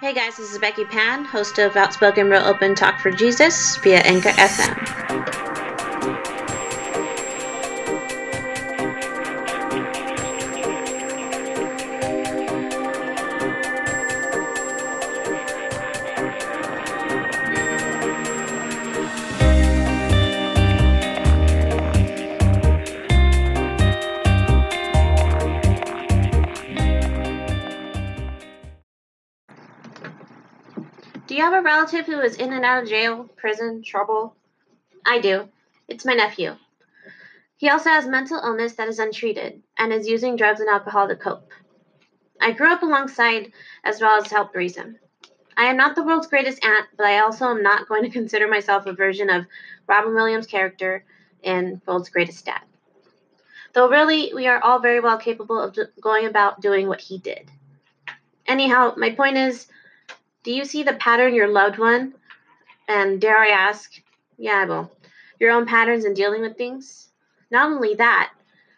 Hey guys, this is Becky Pan, host of Outspoken Real Open Talk for Jesus via Anchor FM. Do you have a relative who is in and out of jail, prison, trouble? I do. It's my nephew. He also has mental illness that is untreated and is using drugs and alcohol to cope. I grew up alongside as well as helped raise him. I am not the world's greatest aunt, but I also am not going to consider myself a version of Robin Williams' character in World's Greatest Dad. Though really, we are all very well capable of going about doing what he did. Anyhow, my point is do you see the pattern your loved one, and dare I ask, yeah, well, your own patterns in dealing with things? Not only that,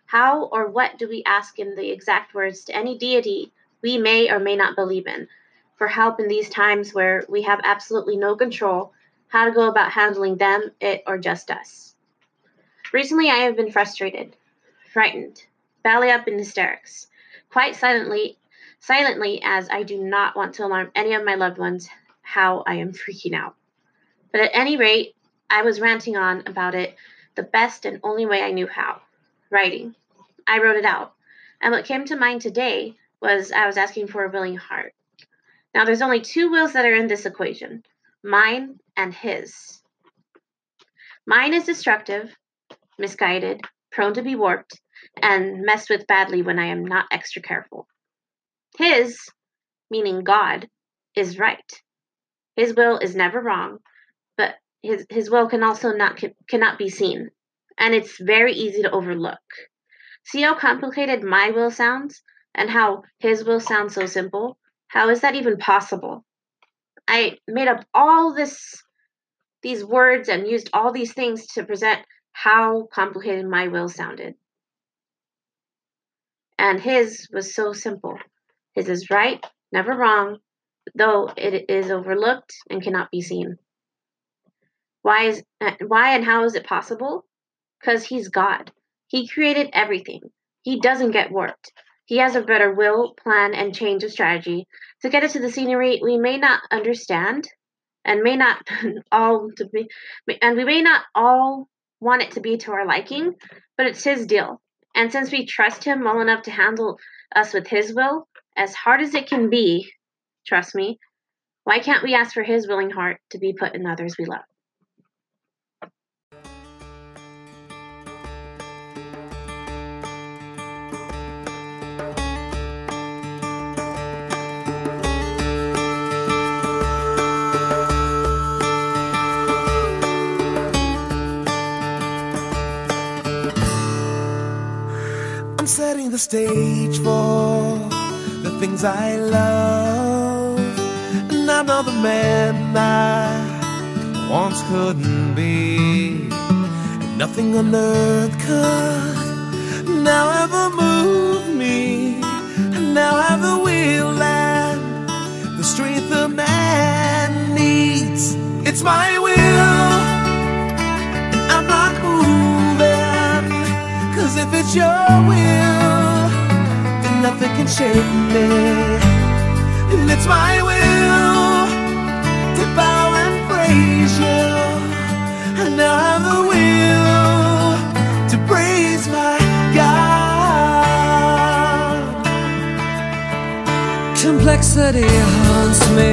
how or what do we ask in the exact words to any deity we may or may not believe in for help in these times where we have absolutely no control how to go about handling them, it, or just us? Recently, I have been frustrated, frightened, belly up in hysterics, quite silently silently as I do not want to alarm any of my loved ones how I am freaking out. But at any rate, I was ranting on about it the best and only way I knew how writing. I wrote it out. And what came to mind today was I was asking for a willing heart. Now, there's only two wills that are in this equation mine and his. Mine is destructive, misguided, prone to be warped, and messed with badly when I am not extra careful. His, meaning God, is right. His will is never wrong, but his, his will can also not cannot be seen, and it's very easy to overlook. See how complicated my will sounds, and how his will sounds so simple? How is that even possible? I made up all this these words and used all these things to present how complicated my will sounded. And his was so simple. His is right, never wrong, though it is overlooked and cannot be seen. Why is eh, why and how is it possible? Because he's God. He created everything. He doesn't get warped. He has a better will, plan, and change of strategy to get us to the scenery we may not understand, and may not all to be, and we may not all want it to be to our liking, but it's his deal. And since we trust him well enough to handle us with his will, as hard as it can be, trust me, why can't we ask for his willing heart to be put in others we love? I'm setting the stage for things I love. And I'm not the man I once couldn't be. And nothing on earth could now ever move me. And now I have the will and the strength a man needs. It's my will. And I'm not moving. Cause if it's your will, nothing can shake me. And it's my will to bow and praise you. And I have the will to praise my God. Complexity haunts me,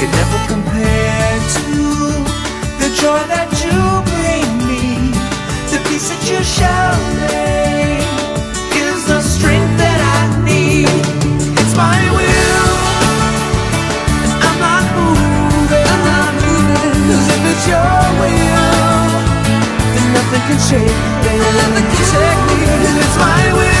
could never compare to the joy that you bring me, the peace that you show me is the strength that I need. It's my will, and I'm not moving, I'm not moving, Cause if it's your will, then nothing can shake me, nothing can shake me, it's my will.